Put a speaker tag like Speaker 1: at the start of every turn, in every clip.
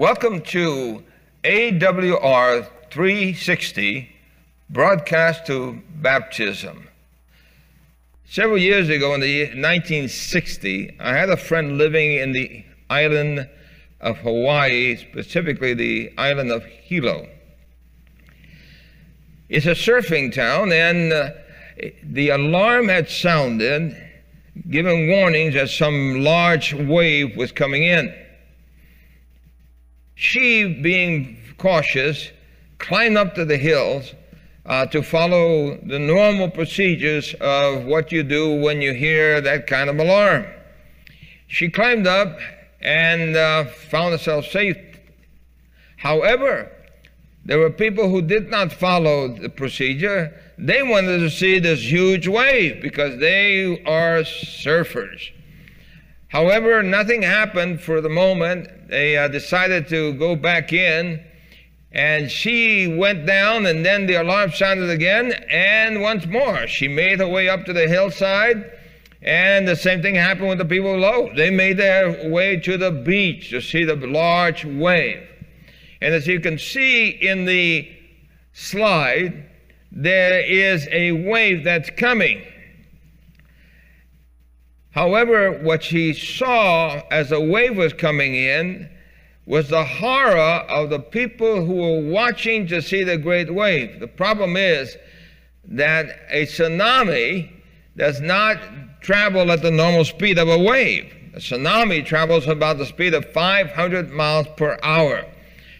Speaker 1: Welcome to AWR 360, broadcast to baptism. Several years ago, in the year 1960, I had a friend living in the island of Hawaii, specifically the island of Hilo. It's a surfing town, and uh, the alarm had sounded, giving warnings that some large wave was coming in. She, being cautious, climbed up to the hills uh, to follow the normal procedures of what you do when you hear that kind of alarm. She climbed up and uh, found herself safe. However, there were people who did not follow the procedure. They wanted to see this huge wave because they are surfers. However, nothing happened for the moment. They uh, decided to go back in, and she went down, and then the alarm sounded again, and once more. She made her way up to the hillside, and the same thing happened with the people below. They made their way to the beach to see the large wave. And as you can see in the slide, there is a wave that's coming. However, what she saw as a wave was coming in was the horror of the people who were watching to see the great wave. The problem is that a tsunami does not travel at the normal speed of a wave. A tsunami travels about the speed of 500 miles per hour.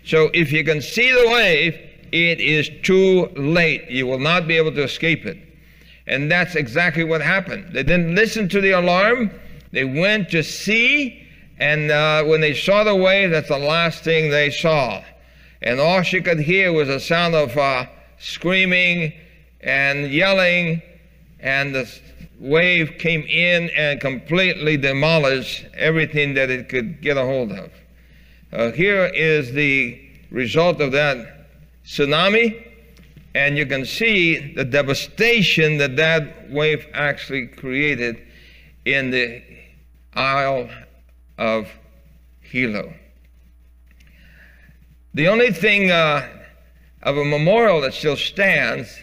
Speaker 1: So if you can see the wave, it is too late. You will not be able to escape it. And that's exactly what happened. They didn't listen to the alarm, they went to see, and uh, when they saw the wave, that's the last thing they saw. And all she could hear was a sound of uh, screaming and yelling, and the wave came in and completely demolished everything that it could get a hold of. Uh, here is the result of that tsunami and you can see the devastation that that wave actually created in the Isle of Hilo. The only thing uh, of a memorial that still stands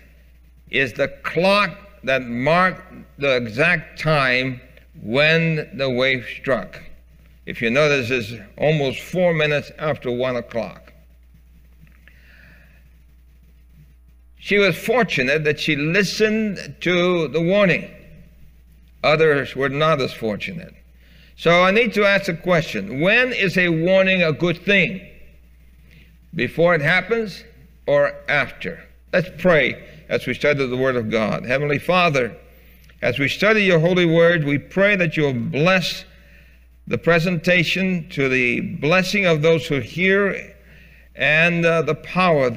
Speaker 1: is the clock that marked the exact time when the wave struck. If you notice, it's almost four minutes after one o'clock. She was fortunate that she listened to the warning. Others were not as fortunate. So I need to ask a question When is a warning a good thing? Before it happens or after? Let's pray as we study the Word of God. Heavenly Father, as we study your holy word, we pray that you'll bless the presentation to the blessing of those who hear and uh, the power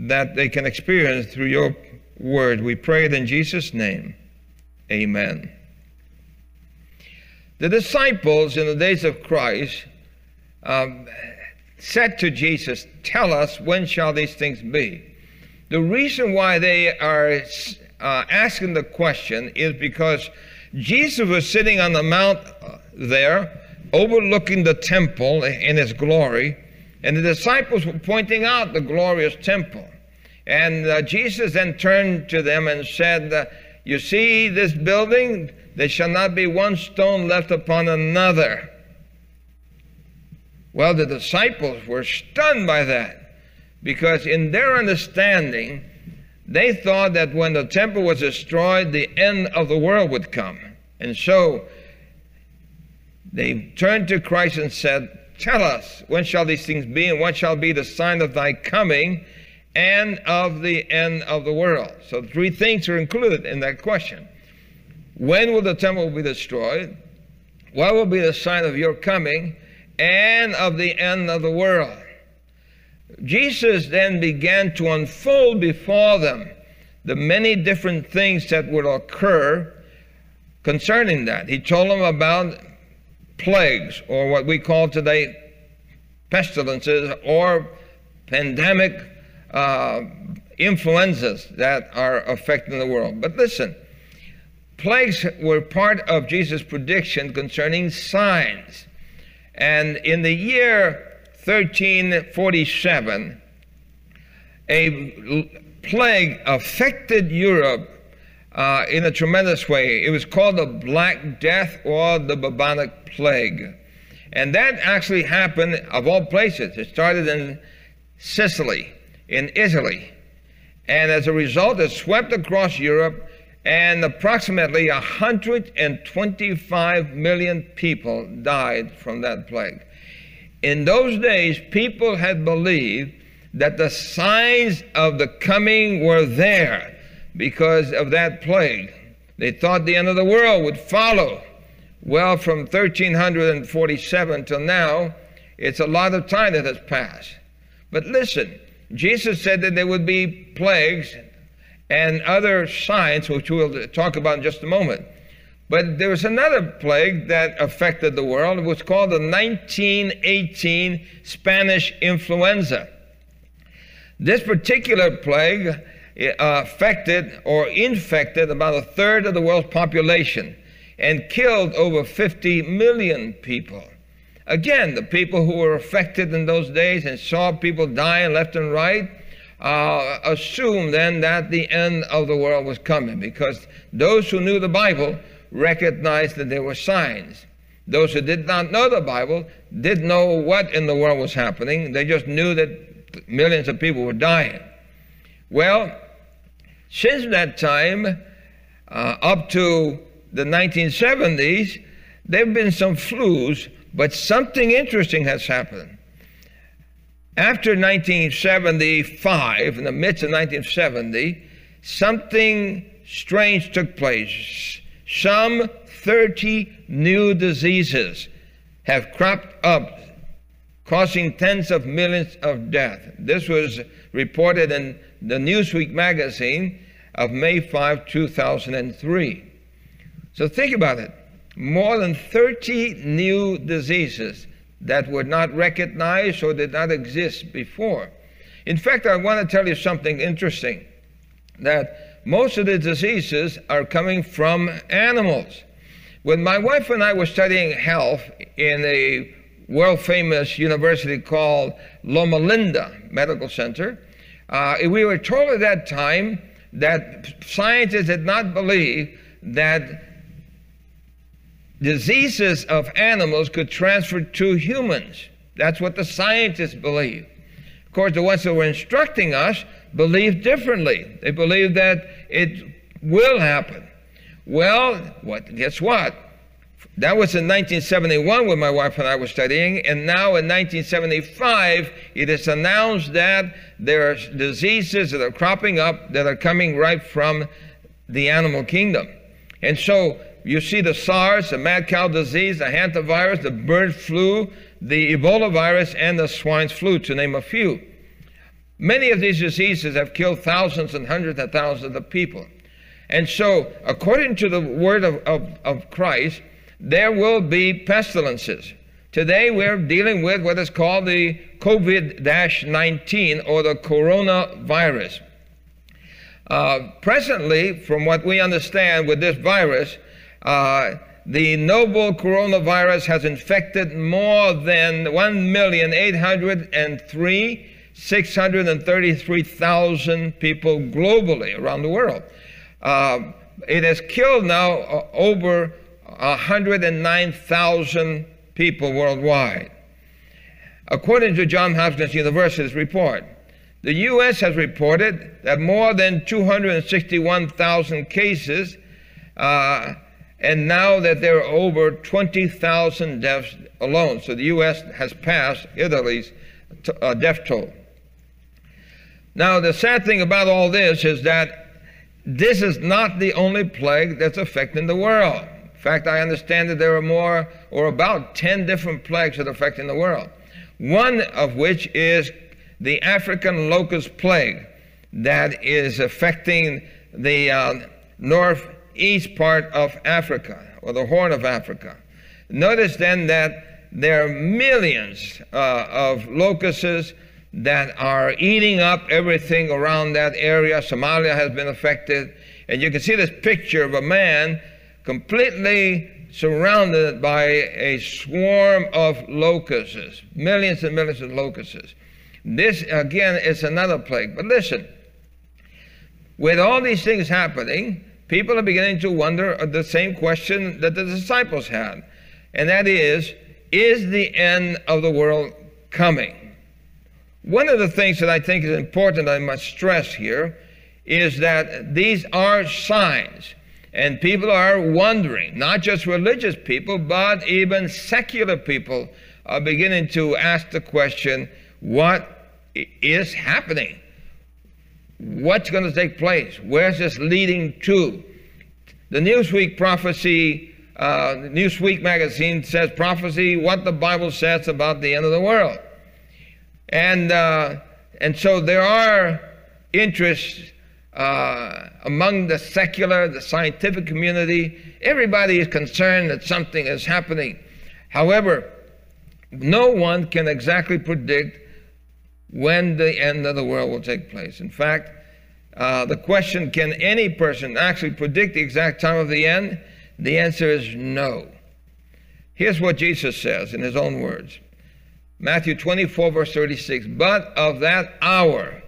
Speaker 1: that they can experience through your word. We pray it in Jesus' name. Amen. The disciples in the days of Christ um, said to Jesus, Tell us, when shall these things be? The reason why they are uh, asking the question is because Jesus was sitting on the mount uh, there, overlooking the temple in its glory and the disciples were pointing out the glorious temple. And uh, Jesus then turned to them and said, uh, You see this building? There shall not be one stone left upon another. Well, the disciples were stunned by that because, in their understanding, they thought that when the temple was destroyed, the end of the world would come. And so they turned to Christ and said, Tell us, when shall these things be, and what shall be the sign of thy coming and of the end of the world? So, three things are included in that question. When will the temple be destroyed? What will be the sign of your coming and of the end of the world? Jesus then began to unfold before them the many different things that would occur concerning that. He told them about plagues, or what we call today pestilences, or pandemic uh, influenzas that are affecting the world. But listen, plagues were part of Jesus' prediction concerning signs. And in the year 1347, a plague affected Europe uh, in a tremendous way. It was called the Black Death or the bubonic plague. And that actually happened, of all places. It started in Sicily, in Italy. And as a result, it swept across Europe, and approximately 125 million people died from that plague. In those days, people had believed that the signs of the coming were there because of that plague. They thought the end of the world would follow. Well, from 1347 till now, it's a lot of time that has passed. But listen, Jesus said that there would be plagues and other signs, which we'll talk about in just a moment. But there was another plague that affected the world. It was called the 1918 Spanish influenza. This particular plague affected or infected about a third of the world's population and killed over 50 million people. Again, the people who were affected in those days and saw people dying left and right uh, assumed then that the end of the world was coming because those who knew the Bible recognized that there were signs. Those who did not know the Bible didn't know what in the world was happening. They just knew that millions of people were dying. Well, since that time, uh, up to the 1970s, there have been some flus, but something interesting has happened. After 1975, in the midst of 1970, something strange took place. Some 30 new diseases have cropped up, causing tens of millions of deaths. This was reported in the Newsweek magazine of May 5, 2003. So think about it. More than 30 new diseases that were not recognized or did not exist before. In fact, I want to tell you something interesting that most of the diseases are coming from animals. When my wife and I were studying health in a world famous university called Loma Linda Medical Center, uh, we were told at that time that scientists did not believe that diseases of animals could transfer to humans. That's what the scientists believe. Of course, the ones that were instructing us believed differently. They believed that it will happen. Well, what? Guess what? That was in 1971 when my wife and I were studying, and now in 1975, it is announced that there are diseases that are cropping up that are coming right from the animal kingdom. And so you see the SARS, the mad cow disease, the hantavirus, the bird flu, the Ebola virus, and the swine flu, to name a few. Many of these diseases have killed thousands and hundreds of thousands of people. And so, according to the word of, of, of Christ, there will be pestilences. Today, we're dealing with what is called the COVID 19 or the coronavirus. Uh, presently, from what we understand with this virus, uh, the novel coronavirus has infected more than 1,803,633,000 people globally around the world. Uh, it has killed now uh, over 109,000 people worldwide. According to Johns Hopkins University's report, the U.S. has reported that more than 261,000 cases uh, and now that there are over 20,000 deaths alone. So the U.S. has passed Italy's uh, death toll. Now, the sad thing about all this is that this is not the only plague that's affecting the world. In fact, I understand that there are more or about 10 different plagues that are affecting the world. One of which is the African locust plague that is affecting the uh, north east part of Africa, or the Horn of Africa. Notice then that there are millions uh, of locusts that are eating up everything around that area. Somalia has been affected. And you can see this picture of a man completely surrounded by a swarm of locusts, millions and millions of locusts. This, again, is another plague. But listen, with all these things happening, people are beginning to wonder the same question that the disciples had. And that is, is the end of the world coming? One of the things that I think is important, I must stress here, is that these are signs. And people are wondering, not just religious people, but even secular people are beginning to ask the question what is happening? What's going to take place? Where's this leading to? The Newsweek prophecy, uh, Newsweek magazine says prophecy, what the Bible says about the end of the world. And, uh, and so there are interests uh, among the secular, the scientific community. Everybody is concerned that something is happening. However, no one can exactly predict when the end of the world will take place. In fact, uh, the question, can any person actually predict the exact time of the end? The answer is no. Here's what Jesus says in his own words Matthew 24, verse 36 But of that hour,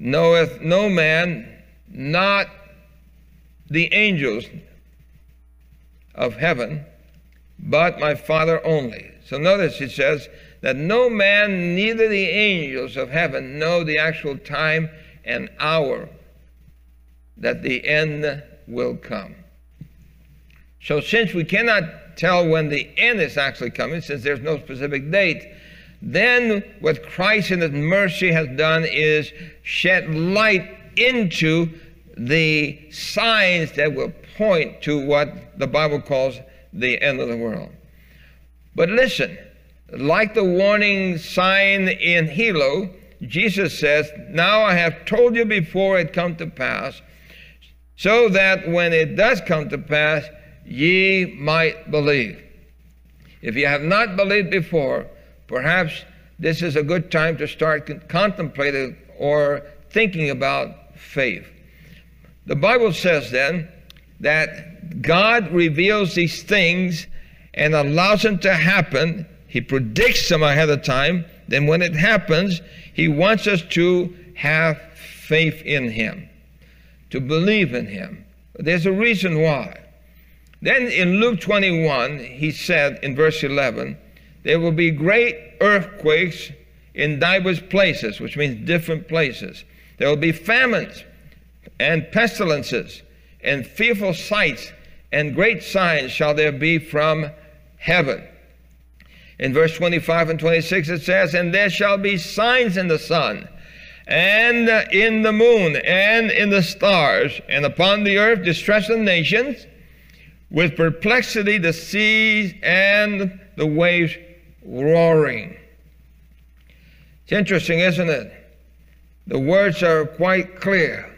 Speaker 1: knoweth no man, not the angels of heaven, but my Father only. So notice it says that no man, neither the angels of heaven, know the actual time and hour that the end will come. So since we cannot tell when the end is actually coming, since there's no specific date, then what Christ in his mercy has done is shed light into the signs that will point to what the Bible calls the end of the world. But listen, like the warning sign in Hilo, Jesus says, Now I have told you before it come to pass, so that when it does come to pass, ye might believe. If you have not believed before, perhaps this is a good time to start contemplating or thinking about faith. The Bible says then that God reveals these things and allows them to happen. He predicts them ahead of time. Then, when it happens, He wants us to have faith in Him, to believe in Him. There's a reason why. Then in Luke 21, He said in verse 11, there will be great earthquakes in diverse places, which means different places. There will be famines and pestilences and fearful sights and great signs shall there be from heaven. In verse 25 and 26 it says, And there shall be signs in the sun, and in the moon, and in the stars, and upon the earth distress of nations, with perplexity the seas and the waves roaring. It's interesting, isn't it? The words are quite clear.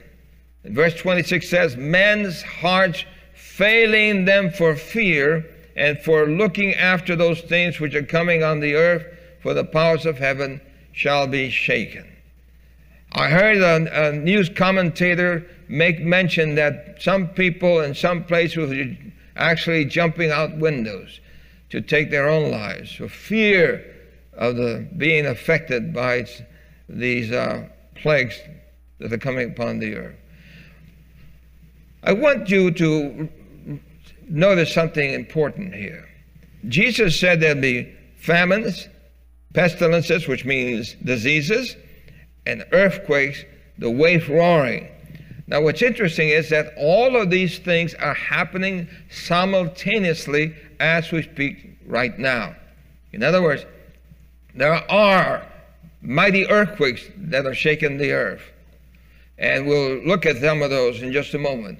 Speaker 1: verse 26 says, Men's hearts failing them for fear and for looking after those things which are coming on the earth, for the powers of heaven shall be shaken. I heard a, a news commentator make mention that some people in some places were actually jumping out windows to take their own lives for fear of the being affected by these uh, plagues that are coming upon the earth. I want you to notice something important here. Jesus said there'll be famines, pestilences, which means diseases, and earthquakes, the wave roaring. Now, what's interesting is that all of these things are happening simultaneously as we speak right now. In other words, there are mighty earthquakes that are shaking the earth. And we'll look at some of those in just a moment.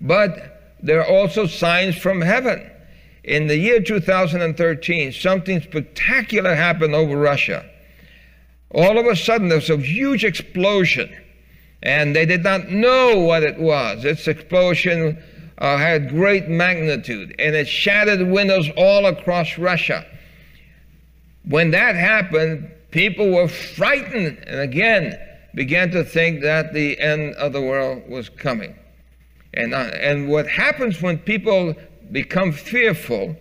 Speaker 1: But there are also signs from heaven. In the year 2013, something spectacular happened over Russia. All of a sudden, there was a huge explosion, and they did not know what it was. This explosion uh, had great magnitude and it shattered windows all across Russia. When that happened, people were frightened and again began to think that the end of the world was coming. And, uh, and what happens when people become fearful,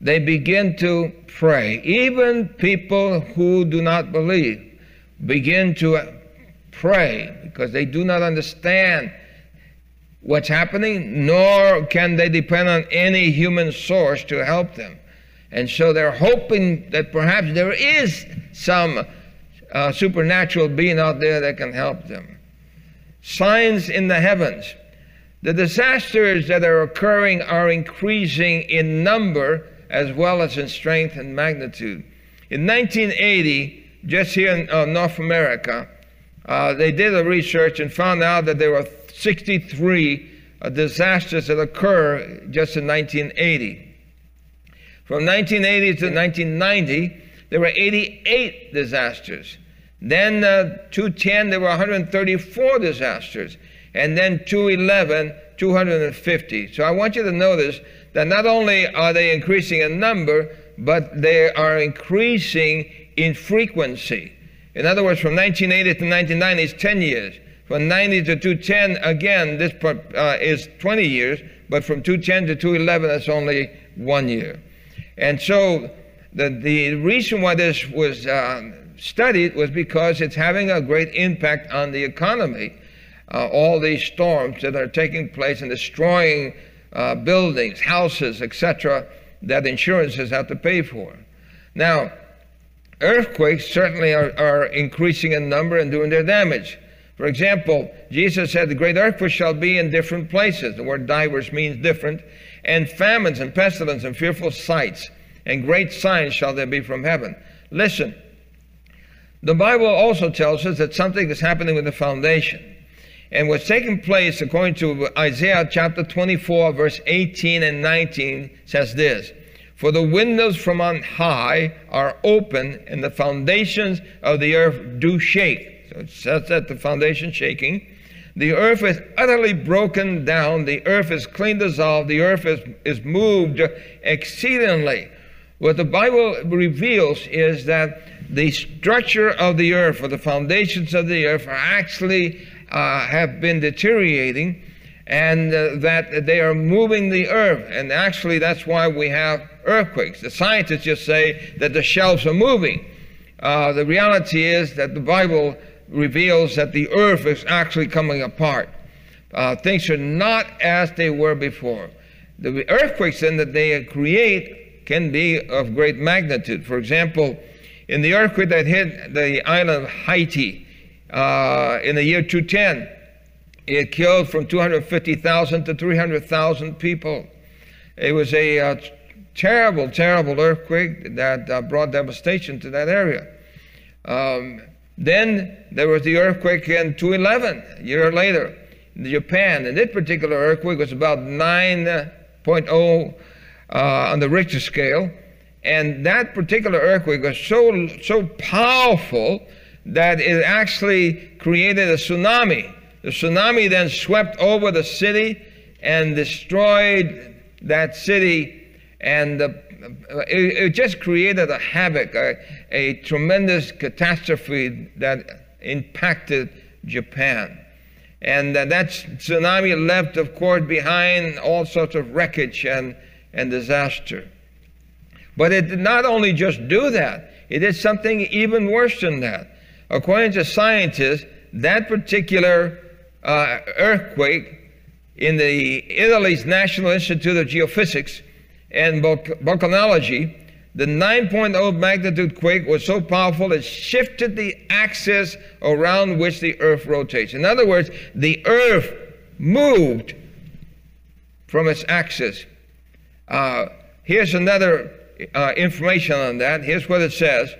Speaker 1: they begin to pray. Even people who do not believe begin to pray because they do not understand what's happening, nor can they depend on any human source to help them. And so they're hoping that perhaps there is some uh, supernatural being out there that can help them. Signs in the heavens. The disasters that are occurring are increasing in number as well as in strength and magnitude. In 1980, just here in uh, North America, uh, they did a research and found out that there were 63 uh, disasters that occur just in 1980. From 1980 to 1990, there were 88 disasters. Then uh, 210, there were 134 disasters. And then 211, 250. So I want you to notice that not only are they increasing in number, but they are increasing in frequency. In other words, from 1980 to 1990 is 10 years. From 90 to 210, again, this uh, is 20 years, but from 210 to 211, that's only one year. And so the, the reason why this was uh, studied was because it's having a great impact on the economy. Uh, all these storms that are taking place and destroying uh, buildings, houses, etc., that insurances have to pay for. Now, earthquakes certainly are, are increasing in number and doing their damage. For example, Jesus said, The great earthquake shall be in different places. The word divers means different. And famines and pestilence and fearful sights and great signs shall there be from heaven. Listen, the Bible also tells us that something is happening with the foundation. And what's taking place, according to Isaiah chapter 24, verse 18 and 19, says this For the windows from on high are open, and the foundations of the earth do shake. So it says that the foundation shaking. The earth is utterly broken down. The earth is clean dissolved. The earth is, is moved exceedingly. What the Bible reveals is that the structure of the earth or the foundations of the earth are actually uh, have been deteriorating and uh, that they are moving the earth. And actually, that's why we have earthquakes. The scientists just say that the shelves are moving. Uh, the reality is that the Bible reveals that the earth is actually coming apart. Uh, things are not as they were before. The earthquakes then that they create can be of great magnitude. For example, in the earthquake that hit the island of Haiti, uh, in the year 210. It killed from 250,000 to 300,000 people. It was a uh, terrible, terrible earthquake that uh, brought devastation to that area. Um, then there was the earthquake in 211, a year later, in Japan. And this particular earthquake was about 9.0 uh, on the Richter scale. And that particular earthquake was so, so powerful that it actually created a tsunami. The tsunami then swept over the city and destroyed that city, and the, it, it, just created a havoc, a, a tremendous catastrophe that impacted Japan. And uh, that tsunami left, of course, behind all sorts of wreckage and, and disaster. But it did not only just do that, it did something even worse than that. According to scientists, that particular uh, earthquake in the Italy's National Institute of Geophysics and Volcanology, the 9.0 magnitude quake was so powerful it shifted the axis around which the earth rotates. In other words, the earth moved from its axis. Uh, here's another uh, information on that. Here's what it says.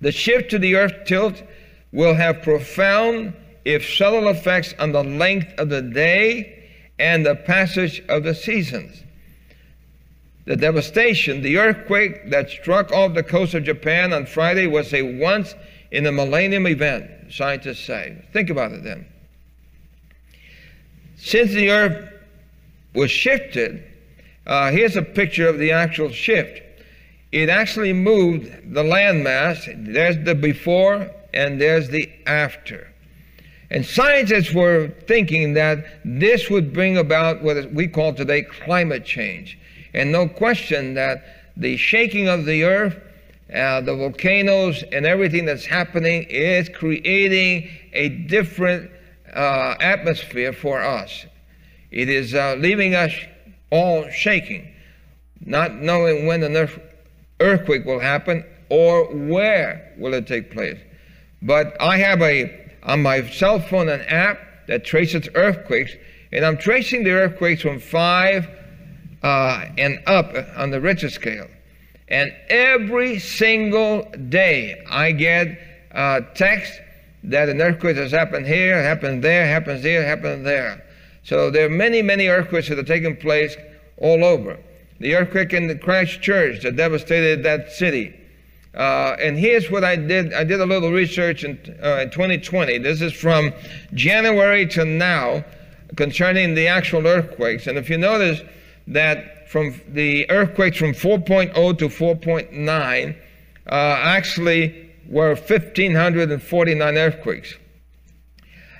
Speaker 1: The shift to the earth tilt will have profound, if subtle, effects on the length of the day and the passage of the seasons. The devastation, the earthquake that struck off the coast of Japan on Friday was a once in a millennium event, scientists say. Think about it then. Since the earth was shifted, uh, here's a picture of the actual shift it actually moved the landmass. There's the before and there's the after. And scientists were thinking that this would bring about what we call today climate change. And no question that the shaking of the earth, uh, the volcanoes, and everything that's happening is creating a different uh, atmosphere for us. It is uh, leaving us all shaking, not knowing when the earthquake will happen or where will it take place. But I have a on my cell phone an app that traces earthquakes, and I'm tracing the earthquakes from five uh, and up on the Richter scale. And every single day I get uh, text that an earthquake has happened here, happened there, happens here, happened there. So there are many, many earthquakes that are taking place all over. The earthquake in the Christchurch that devastated that city. Uh, and here's what I did. I did a little research in, uh, in 2020. This is from January to now concerning the actual earthquakes. And if you notice that from the earthquakes from 4.0 to 4.9 uh, actually were 1,549 earthquakes.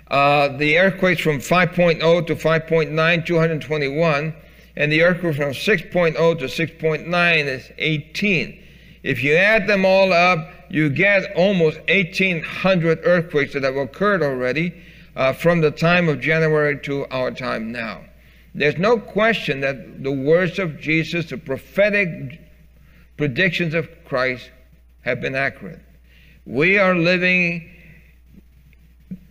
Speaker 1: Uh, the earthquakes from 5.0 to 5.9, 221. And the earthquake from 6.0 to 6.9 is 18. If you add them all up, you get almost 1,800 earthquakes that have occurred already uh, from the time of January to our time now. There's no question that the words of Jesus, the prophetic predictions of Christ, have been accurate. We are living,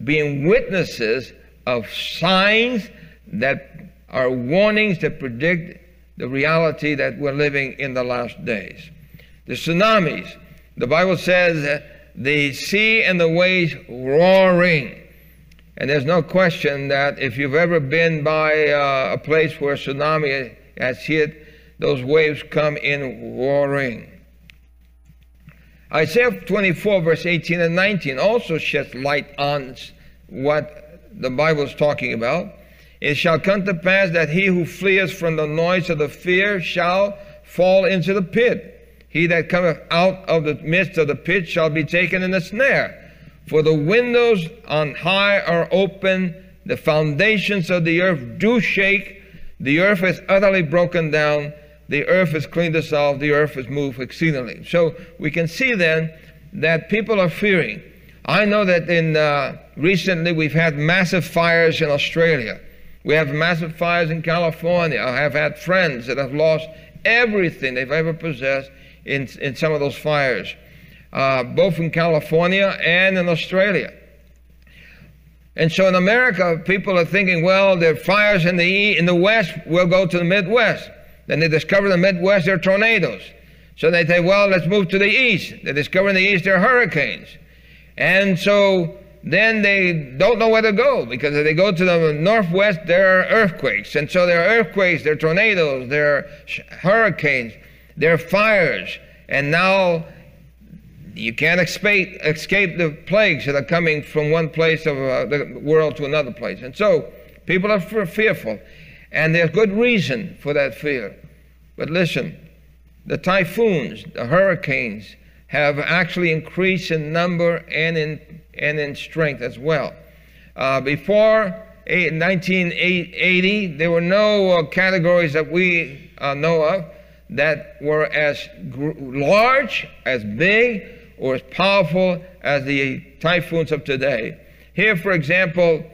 Speaker 1: being witnesses of signs that are warnings that predict the reality that we're living in the last days the tsunamis. The Bible says the sea and the waves roaring. And there's no question that if you've ever been by uh, a place where a tsunami has hit, those waves come in roaring. Isaiah 24, verse 18 and 19 also sheds light on what the Bible is talking about. It shall come to pass that he who fleeth from the noise of the fear shall fall into the pit. He that cometh out of the midst of the pit shall be taken in a snare. For the windows on high are open, the foundations of the earth do shake, the earth is utterly broken down, the earth is clean dissolved, the earth is moved exceedingly. So we can see then that people are fearing. I know that in uh, recently we've had massive fires in Australia. We have massive fires in California. I have had friends that have lost everything they've ever possessed in, in some of those fires, uh, both in California and in Australia. And so in America, people are thinking, well, are fires in the, in the West, we'll go to the Midwest. Then they discover in the Midwest, there are tornadoes. So they say, well, let's move to the East. They discover in the East there are hurricanes. And so then they don't know where to go because if they go to the Northwest, there are earthquakes. And so there are earthquakes, there are tornadoes, there are hurricanes. There are fires, and now you can't escape, escape the plagues that are coming from one place of uh, the world to another place. And so people are fearful, and there's good reason for that fear. But listen, the typhoons, the hurricanes, have actually increased in number and in, and in strength as well. Uh, before 1980, there were no uh, categories that we uh, know of that were as large, as big, or as powerful as the typhoons of today. Here, for example,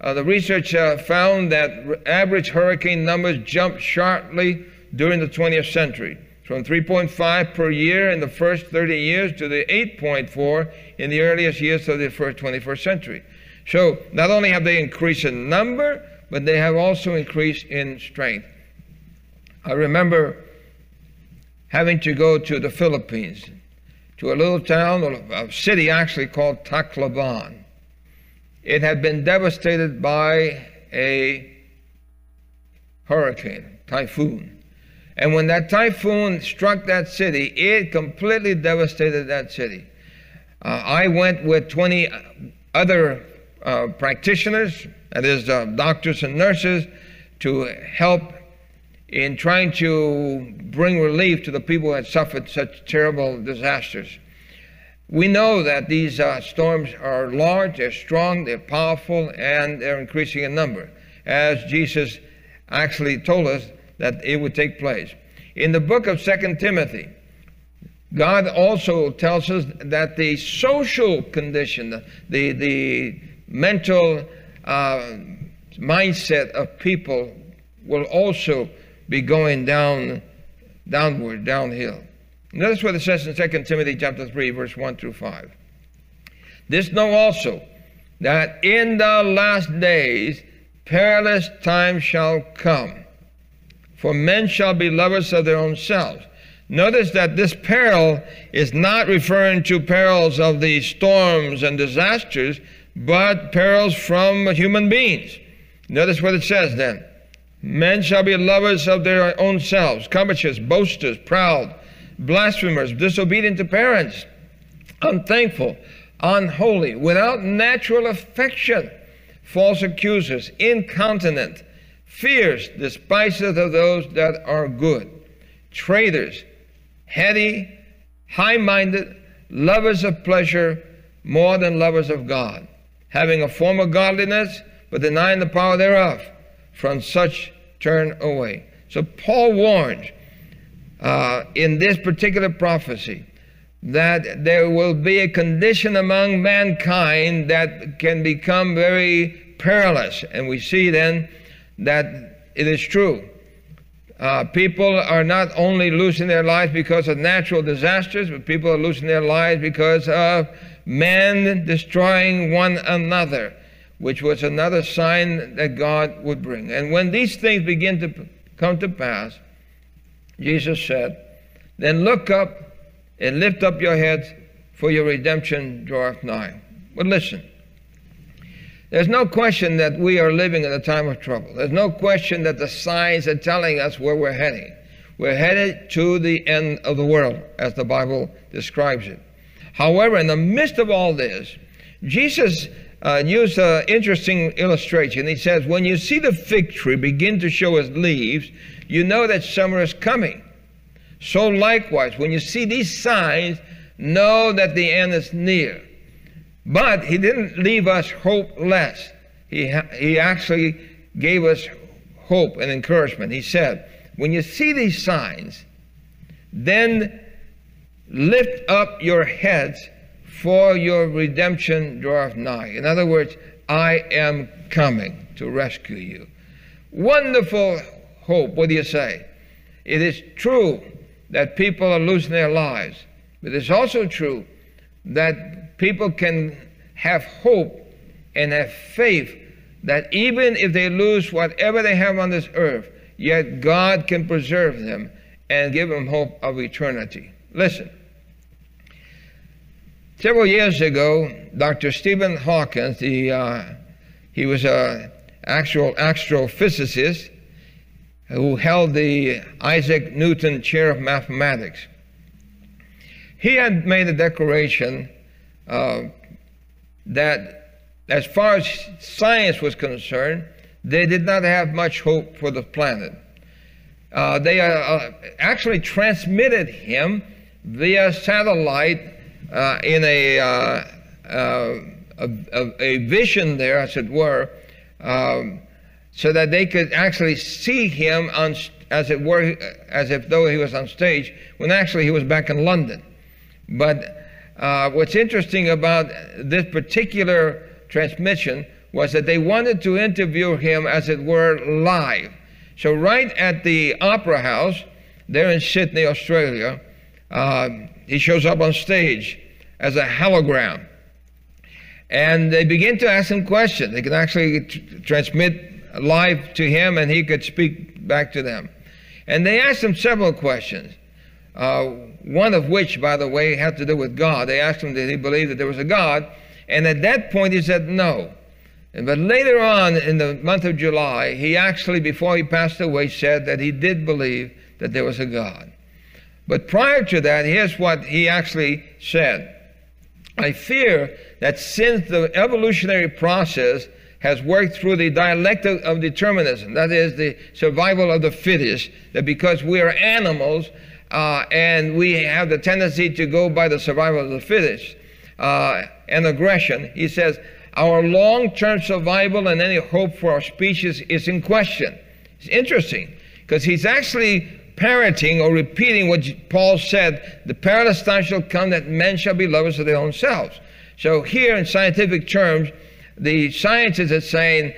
Speaker 1: uh, the research uh, found that average hurricane numbers jumped sharply during the 20th century, from 3.5 per year in the first 30 years to the 8.4 in the earliest years of the first 21st century. So not only have they increased in number, but they have also increased in strength. I remember having to go to the Philippines, to a little town, a city actually called Tacloban. It had been devastated by a hurricane, typhoon. And when that typhoon struck that city, it completely devastated that city. Uh, I went with 20 other uh, practitioners, that is, uh, doctors and nurses, to help in trying to bring relief to the people who had suffered such terrible disasters. We know that these uh, storms are large, they're strong, they're powerful, and they're increasing in number, as Jesus actually told us that it would take place. In the book of Second Timothy, God also tells us that the social condition, the, the mental uh, mindset of people will also be going down, downward, downhill. Notice what it says in 2 Timothy chapter 3, verse 1 through 5. This know also that in the last days perilous times shall come. For men shall be lovers of their own selves. Notice that this peril is not referring to perils of the storms and disasters, but perils from human beings. Notice what it says then. Men shall be lovers of their own selves, covetous, boasters, proud, blasphemers, disobedient to parents, unthankful, unholy, without natural affection, false accusers, incontinent, fierce, despisers of those that are good, traitors, heady, high minded, lovers of pleasure more than lovers of God, having a form of godliness, but denying the power thereof. From such turn away. So Paul warned uh, in this particular prophecy that there will be a condition among mankind that can become very perilous. And we see then that it is true. Uh, people are not only losing their lives because of natural disasters, but people are losing their lives because of men destroying one another, which was another sign that God would bring. And when these things begin to come to pass, Jesus said, Then look up and lift up your heads, for your redemption draweth nigh. But listen, there's no question that we are living in a time of trouble. There's no question that the signs are telling us where we're heading. We're headed to the end of the world, as the Bible describes it. However, in the midst of all this, Jesus uh, used an interesting illustration. He says, When you see the fig tree begin to show its leaves, you know that summer is coming. So likewise, when you see these signs, know that the end is near. But he didn't leave us hopeless. He, he actually gave us hope and encouragement. He said, when you see these signs, then lift up your heads, for your redemption draweth nigh. In other words, I am coming to rescue you. Wonderful hope. What do you say? It is true that people are losing their lives, but it's also true that people can have hope and have faith that even if they lose whatever they have on this earth, yet God can preserve them and give them hope of eternity. Listen. Several years ago, Dr. Stephen Hawkins, the, uh, he was an actual astrophysicist, who held the Isaac Newton Chair of Mathematics. He had made a declaration uh, that, as far as science was concerned, they did not have much hope for the planet. Uh, they uh, uh actually transmitted him via satellite uh, in a, uh, a, a, vision there, as it were. Um, so that they could actually see him on, as it were, as if though he was on stage, when actually he was back in London. But uh, what's interesting about this particular transmission was that they wanted to interview him, as it were, live. So right at the Opera House, there in Sydney, Australia, uh, he shows up on stage as a hologram. And they begin to ask him questions. They can actually transmit live to him and he could speak back to them. And they asked him several questions, uh, one of which, by the way, had to do with God. They asked him did he believe that there was a God, and at that point he said no. But later on in the month of July, he actually, before he passed away, said that he did believe that there was a God. But prior to that, here's what he actually said I fear that since the evolutionary process has worked through the dialectic of determinism, that is, the survival of the fittest, that because we are animals, uh, and we have the tendency to go by the survival of the fittest uh, and aggression. He says, our long term survival and any hope for our species is in question. It's interesting because he's actually parroting or repeating what Paul said the perilous time shall come that men shall be lovers of their own selves. So, here in scientific terms, the scientists are saying,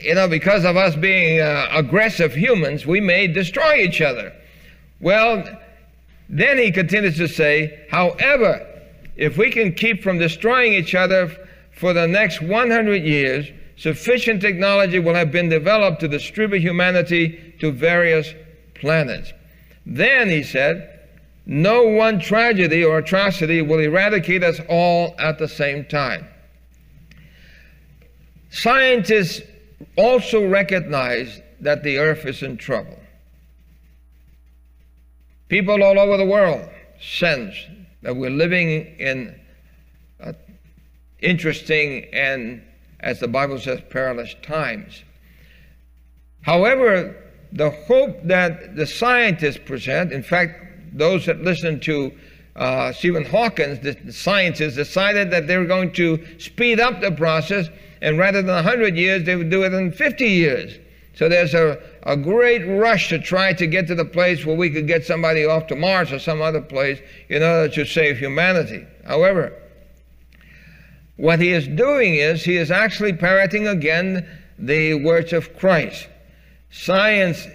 Speaker 1: you know, because of us being uh, aggressive humans, we may destroy each other. Well, then he continues to say, however, if we can keep from destroying each other for the next 100 years, sufficient technology will have been developed to distribute humanity to various planets. Then, he said, no one tragedy or atrocity will eradicate us all at the same time. Scientists also recognize that the earth is in trouble. People all over the world sense that we're living in uh, interesting and, as the Bible says, perilous times. However, the hope that the scientists present, in fact, those that listened to uh, Stephen Hawkins, the scientists, decided that they were going to speed up the process, and rather than 100 years, they would do it in 50 years. So there's a, a great rush to try to get to the place where we could get somebody off to Mars or some other place in order to save humanity. However, what he is doing is he is actually parroting again the words of Christ. Science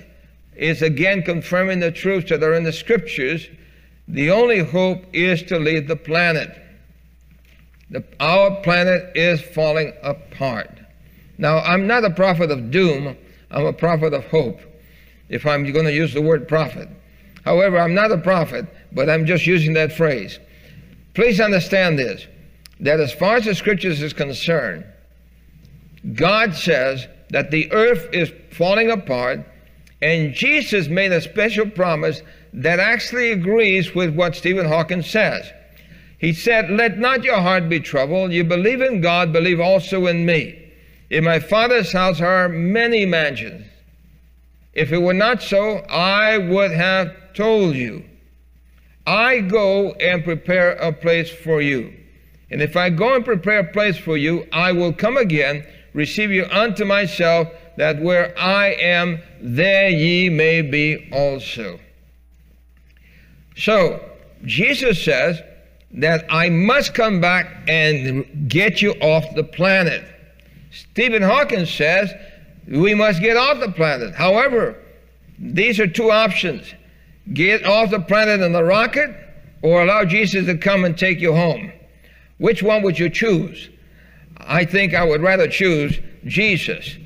Speaker 1: is again confirming the truths that are in the scriptures. The only hope is to leave the planet. The, our planet is falling apart. Now, I'm not a prophet of doom, I'm a prophet of hope, if I'm going to use the word prophet. However, I'm not a prophet, but I'm just using that phrase. Please understand this that as far as the scriptures is concerned, God says that the earth is falling apart, and Jesus made a special promise that actually agrees with what Stephen Hawking says. He said, Let not your heart be troubled. You believe in God, believe also in me. In my Father's house are many mansions. If it were not so, I would have told you. I go and prepare a place for you. And if I go and prepare a place for you, I will come again receive you unto myself, that where I am, there ye may be also. So, Jesus says that I must come back and get you off the planet. Stephen Hawking says we must get off the planet. However, these are two options get off the planet in the rocket or allow Jesus to come and take you home. Which one would you choose? I think I would rather choose Jesus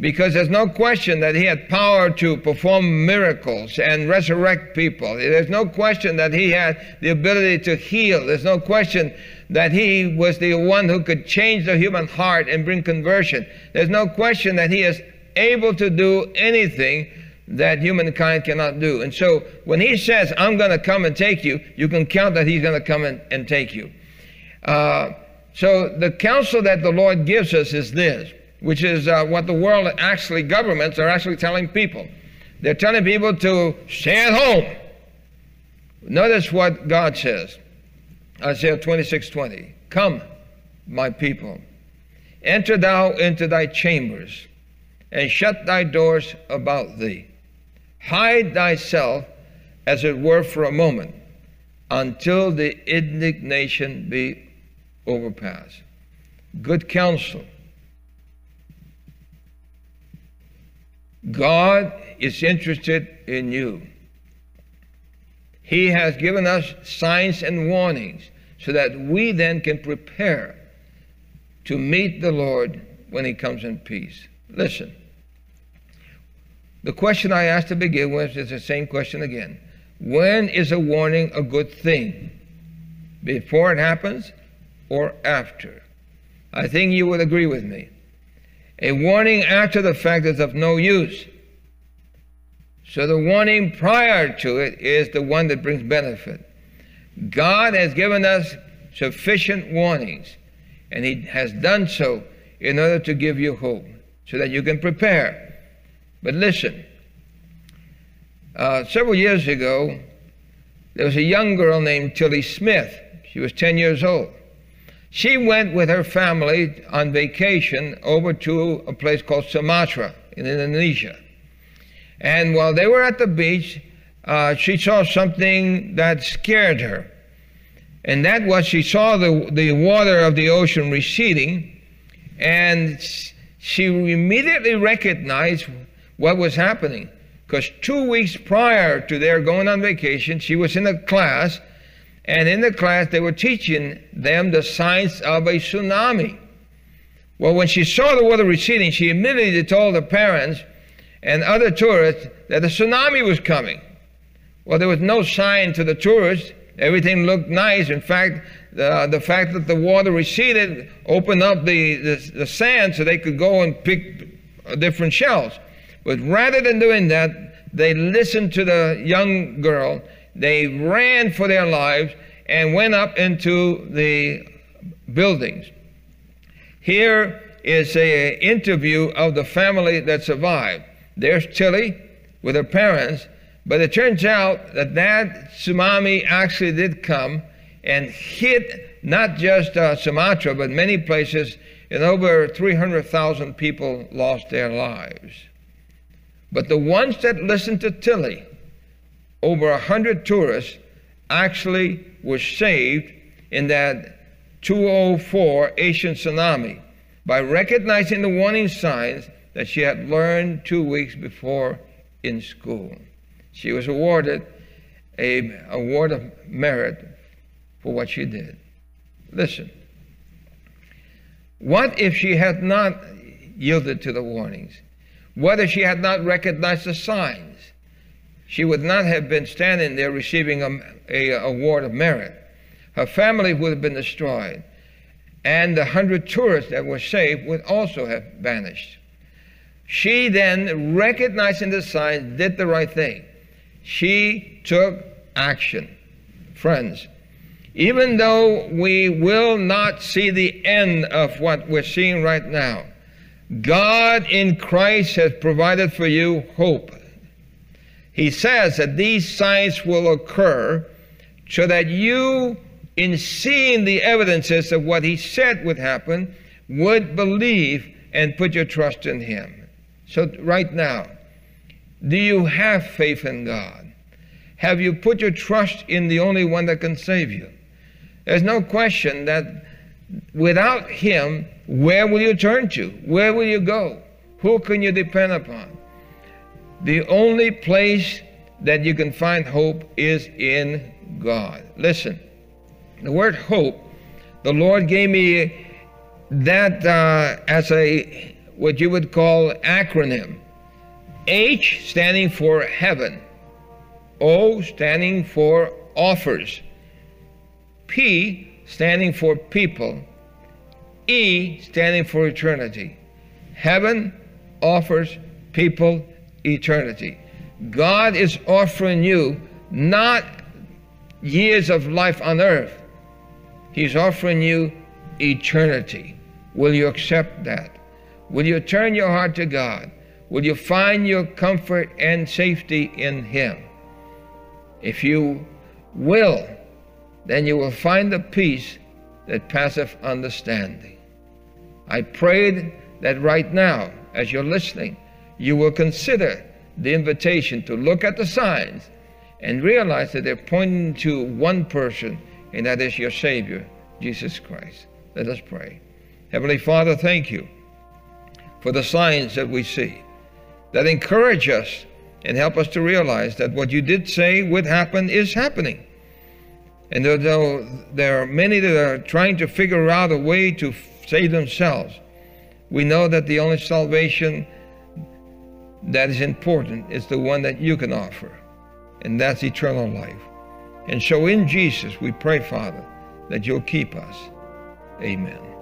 Speaker 1: because there's no question that he had power to perform miracles and resurrect people. There's no question that he had the ability to heal. There's no question that he was the one who could change the human heart and bring conversion. There's no question that he is able to do anything that humankind cannot do. And so when he says, I'm going to come and take you, you can count that he's going to come and, and take you. Uh, so the counsel that the Lord gives us is this, which is uh, what the world actually, governments are actually telling people. They're telling people to stay at home. Notice what God says. Isaiah 26, 20. Come, my people, enter thou into thy chambers, and shut thy doors about thee. Hide thyself, as it were, for a moment, until the indignation be overpass. Good counsel. God is interested in you. He has given us signs and warnings so that we then can prepare to meet the Lord when He comes in peace. Listen, the question I asked to begin with is the same question again. When is a warning a good thing? Before it happens or after. I think you would agree with me. A warning after the fact is of no use. So the warning prior to it is the one that brings benefit. God has given us sufficient warnings, and He has done so in order to give you hope so that you can prepare. But listen, uh, several years ago, there was a young girl named Tilly Smith. She was 10 years old. She went with her family on vacation over to a place called Sumatra in Indonesia. And while they were at the beach, uh, she saw something that scared her. And that was she saw the, the water of the ocean receding, and she immediately recognized what was happening. Because two weeks prior to their going on vacation, she was in a class, and in the class they were teaching them the science of a tsunami. Well, when she saw the water receding, she immediately told the parents and other tourists that the tsunami was coming. Well, there was no sign to the tourists. Everything looked nice. In fact, the, the fact that the water receded opened up the, the, the sand so they could go and pick different shells. But rather than doing that, they listened to the young girl. They ran for their lives and went up into the buildings. Here is an interview of the family that survived. There's Tilly with her parents, but it turns out that that tsunami actually did come and hit not just uh, Sumatra, but many places, and over 300,000 people lost their lives. But the ones that listened to Tilly, over 100 tourists, actually were saved in that 2004 Asian tsunami by recognizing the warning signs that she had learned two weeks before in school. She was awarded a award of merit for what she did. Listen, what if she had not yielded to the warnings? What if she had not recognized the signs? She would not have been standing there receiving a, a award of merit. Her family would have been destroyed, and the hundred tourists that were saved would also have vanished. She then, recognizing the signs, did the right thing. She took action. Friends, even though we will not see the end of what we're seeing right now, God in Christ has provided for you hope. He says that these signs will occur so that you, in seeing the evidences of what He said would happen, would believe and put your trust in Him. So, right now, do you have faith in God? Have you put your trust in the only one that can save you? There's no question that without Him, where will you turn to? Where will you go? Who can you depend upon? The only place that you can find hope is in God. Listen, the word hope, the Lord gave me that uh, as a what you would call acronym. H standing for heaven, O standing for offers, P standing for people, E standing for eternity. Heaven offers people eternity. God is offering you not years of life on earth, He's offering you eternity. Will you accept that? Will you turn your heart to God? Will you find your comfort and safety in Him? If you will, then you will find the peace that passeth understanding. I prayed that right now, as you're listening, you will consider the invitation to look at the signs and realize that they're pointing to one person, and that is your Savior, Jesus Christ. Let us pray. Heavenly Father, thank you for the signs that we see that encourage us and help us to realize that what you did say would happen is happening. And though there are many that are trying to figure out a way to save themselves, we know that the only salvation that is important is the one that you can offer, and that's eternal life. And so in Jesus, we pray, Father, that you'll keep us. Amen.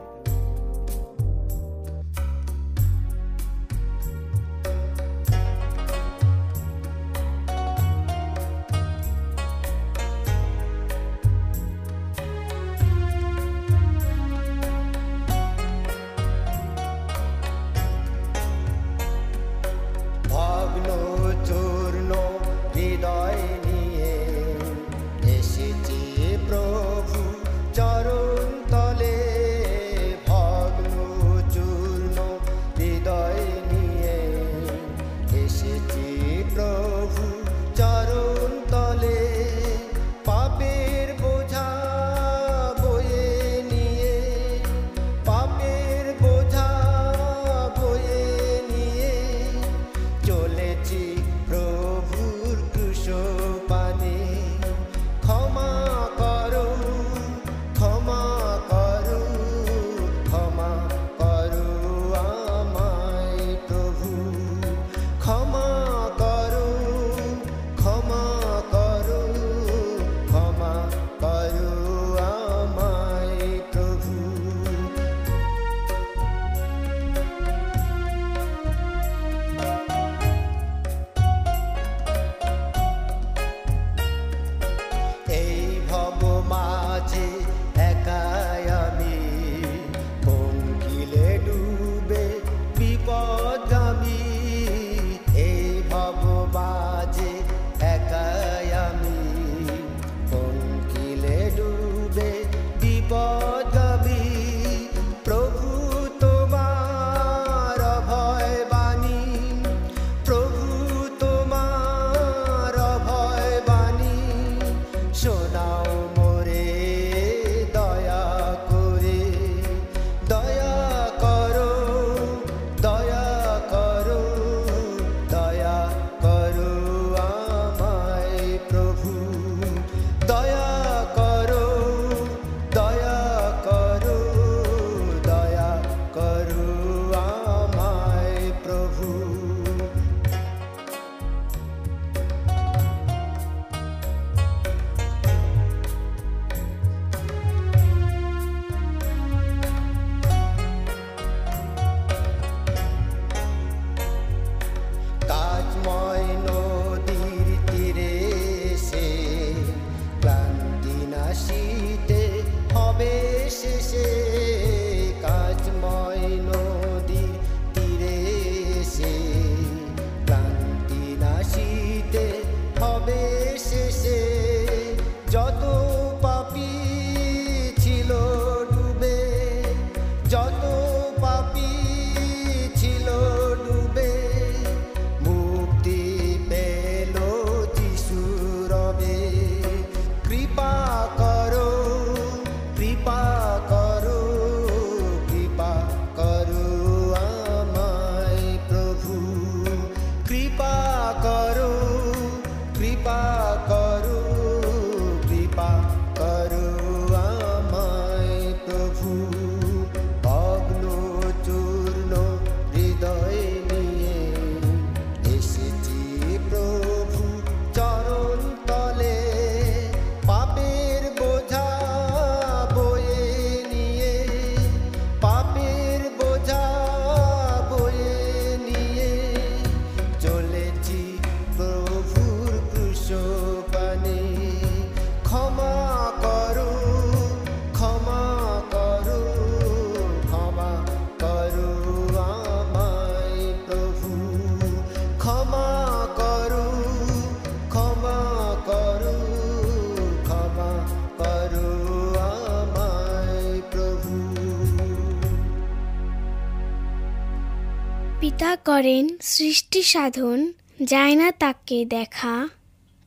Speaker 2: করেন সৃষ্টি সাধন যায় না তাকে দেখা।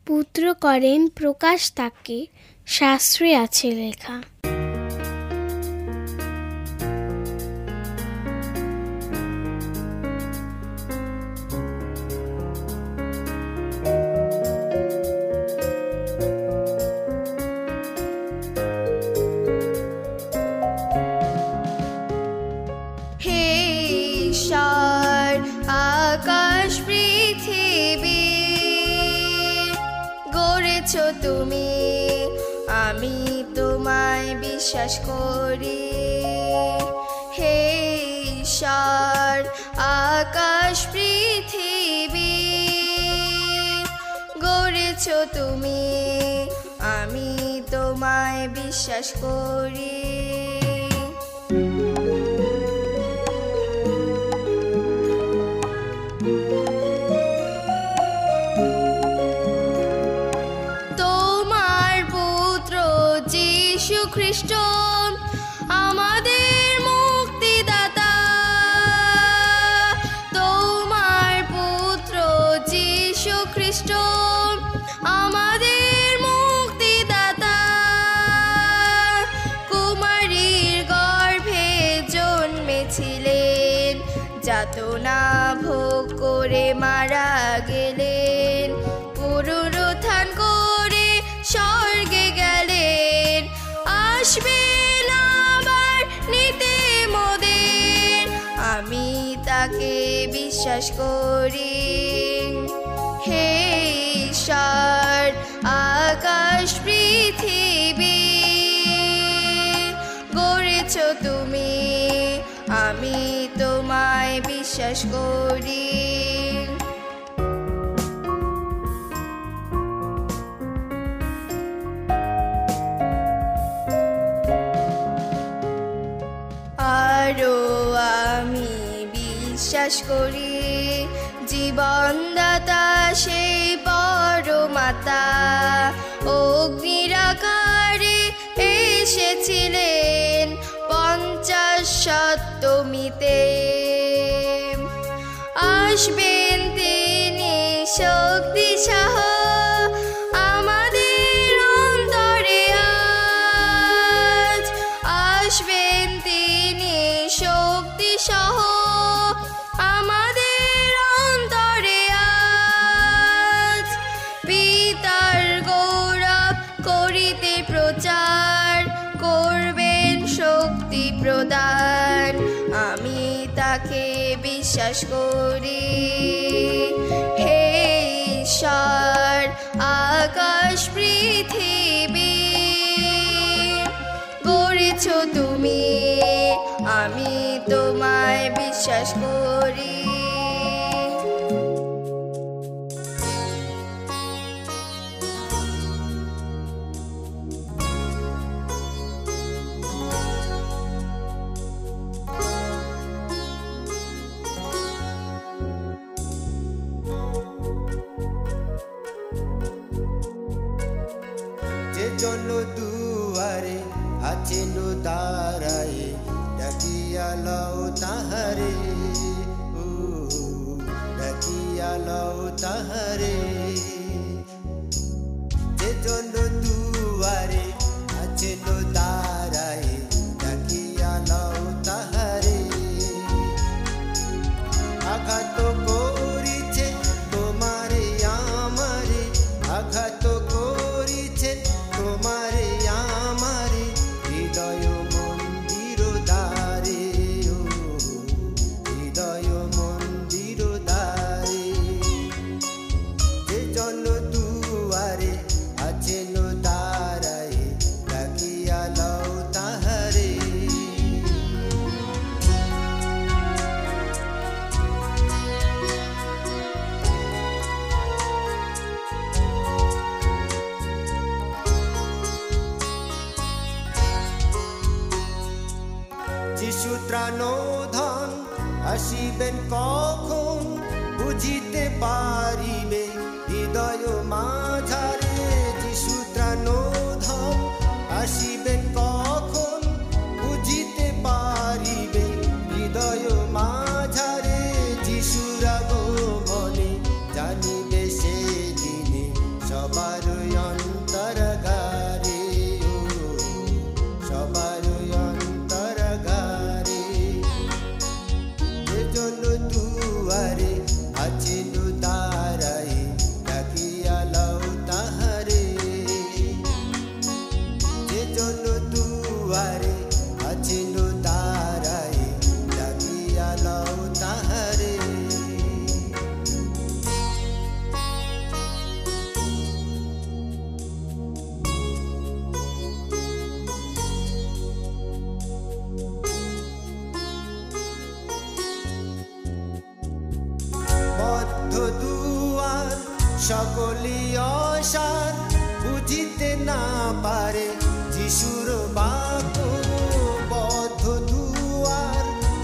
Speaker 2: পুত্র করেন প্রকাশ তাকে শাস্ত্রে আছে লেখা।
Speaker 3: তুমি, আমি তোমায় বিশ্বাস করি। হে ঈশ্বর, আকাশ, পৃথিবী, গড়েছ তুমি, আমি তোমায় বিশ্বাস করি। বিশ্বাস করি। হে ঈশ্বর, আকাশ, পৃথিবী, গড়েছ তুমি। আমি তোমায় বিশ্বাস করি। আরও আমি বিশ্বাস করি। জীবনদাতা সেই পরমাতা। অগ্নিরাকারে এসেছিলেন পঞ্চাশ সপ্তমীতে। আসবেন তিনি শক্তি করি। হে ঈশ্বর আকাশ পৃথিবী গড়েছ তুমি। আমি তোমায় বিশ্বাস করি।
Speaker 4: তাহারে। যে জন্য দুয়ারে আছেন দাঁড়ায়ে ডাকিয়া লও তাহারে। আঘাত করিছে তোমারে আমারে আঘাত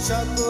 Speaker 5: সকলি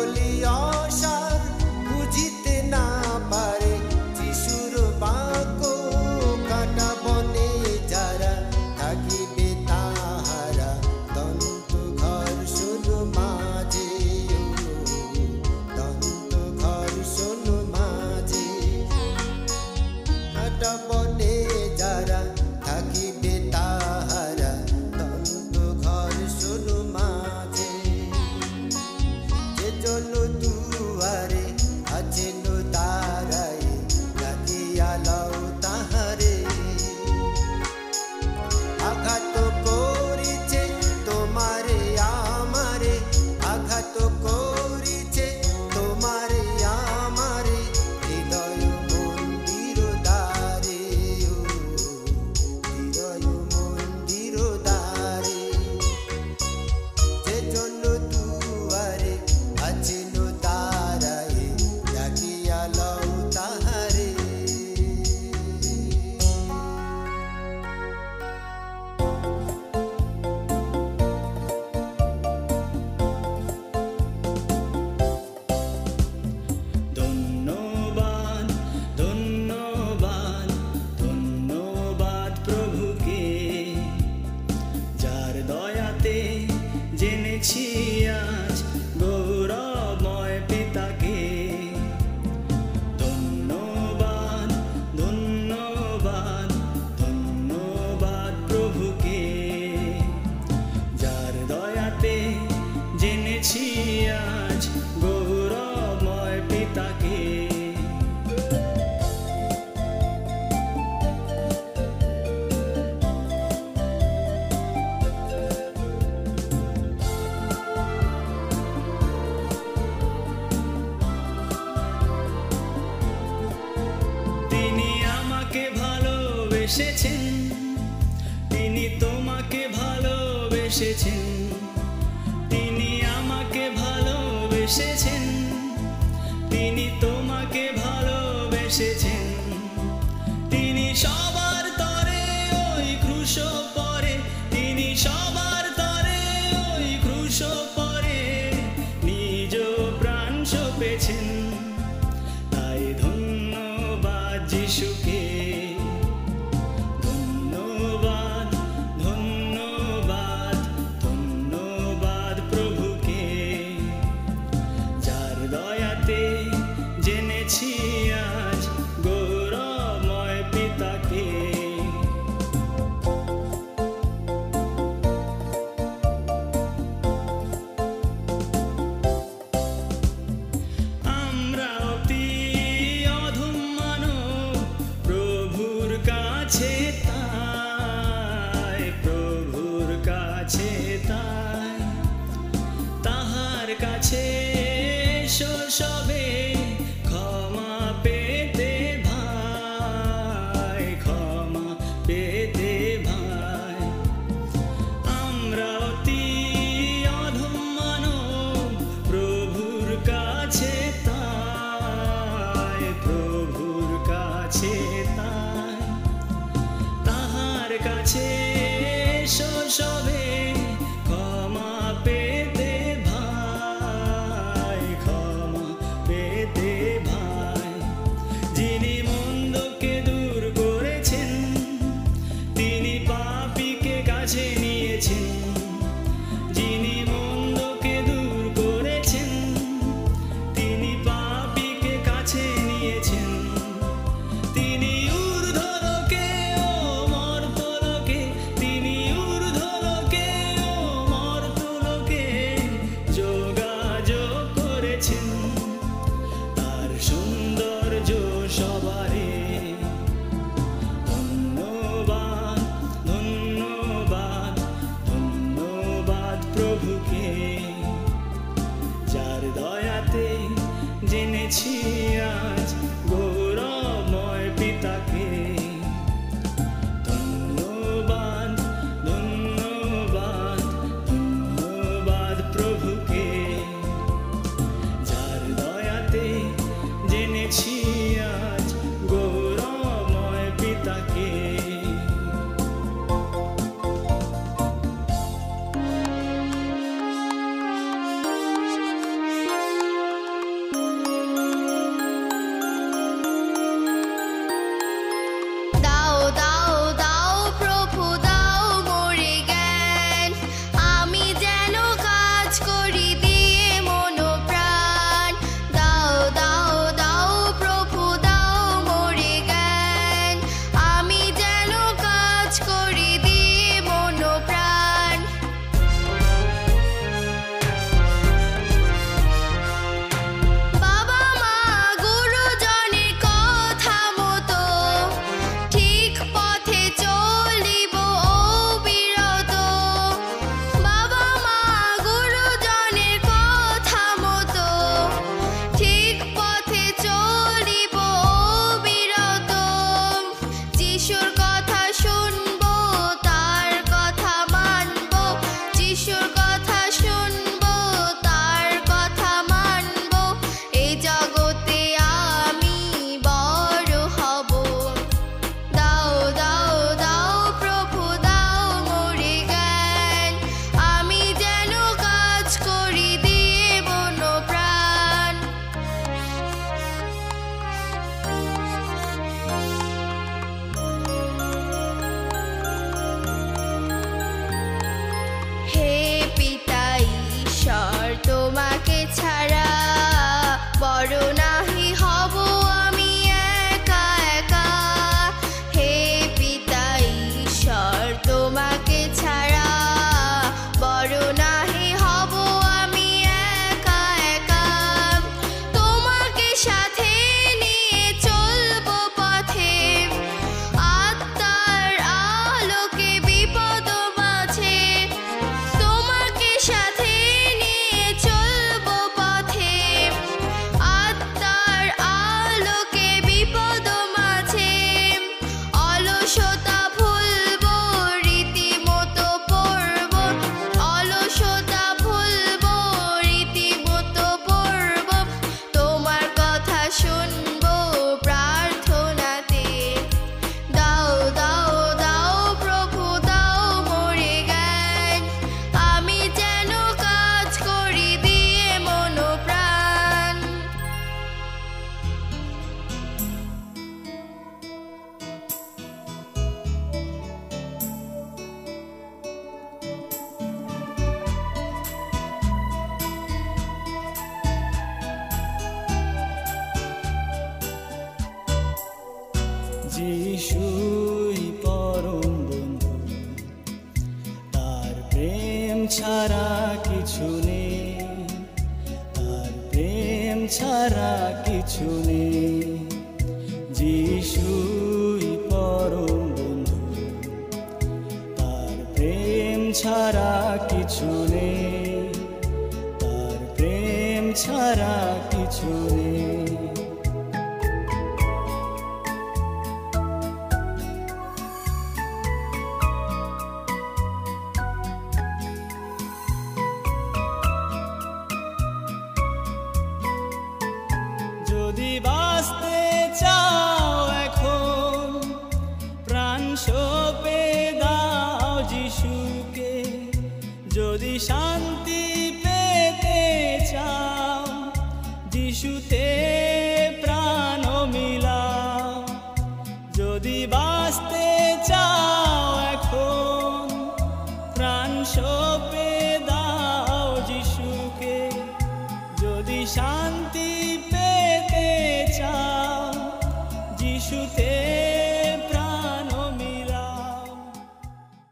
Speaker 5: elegante.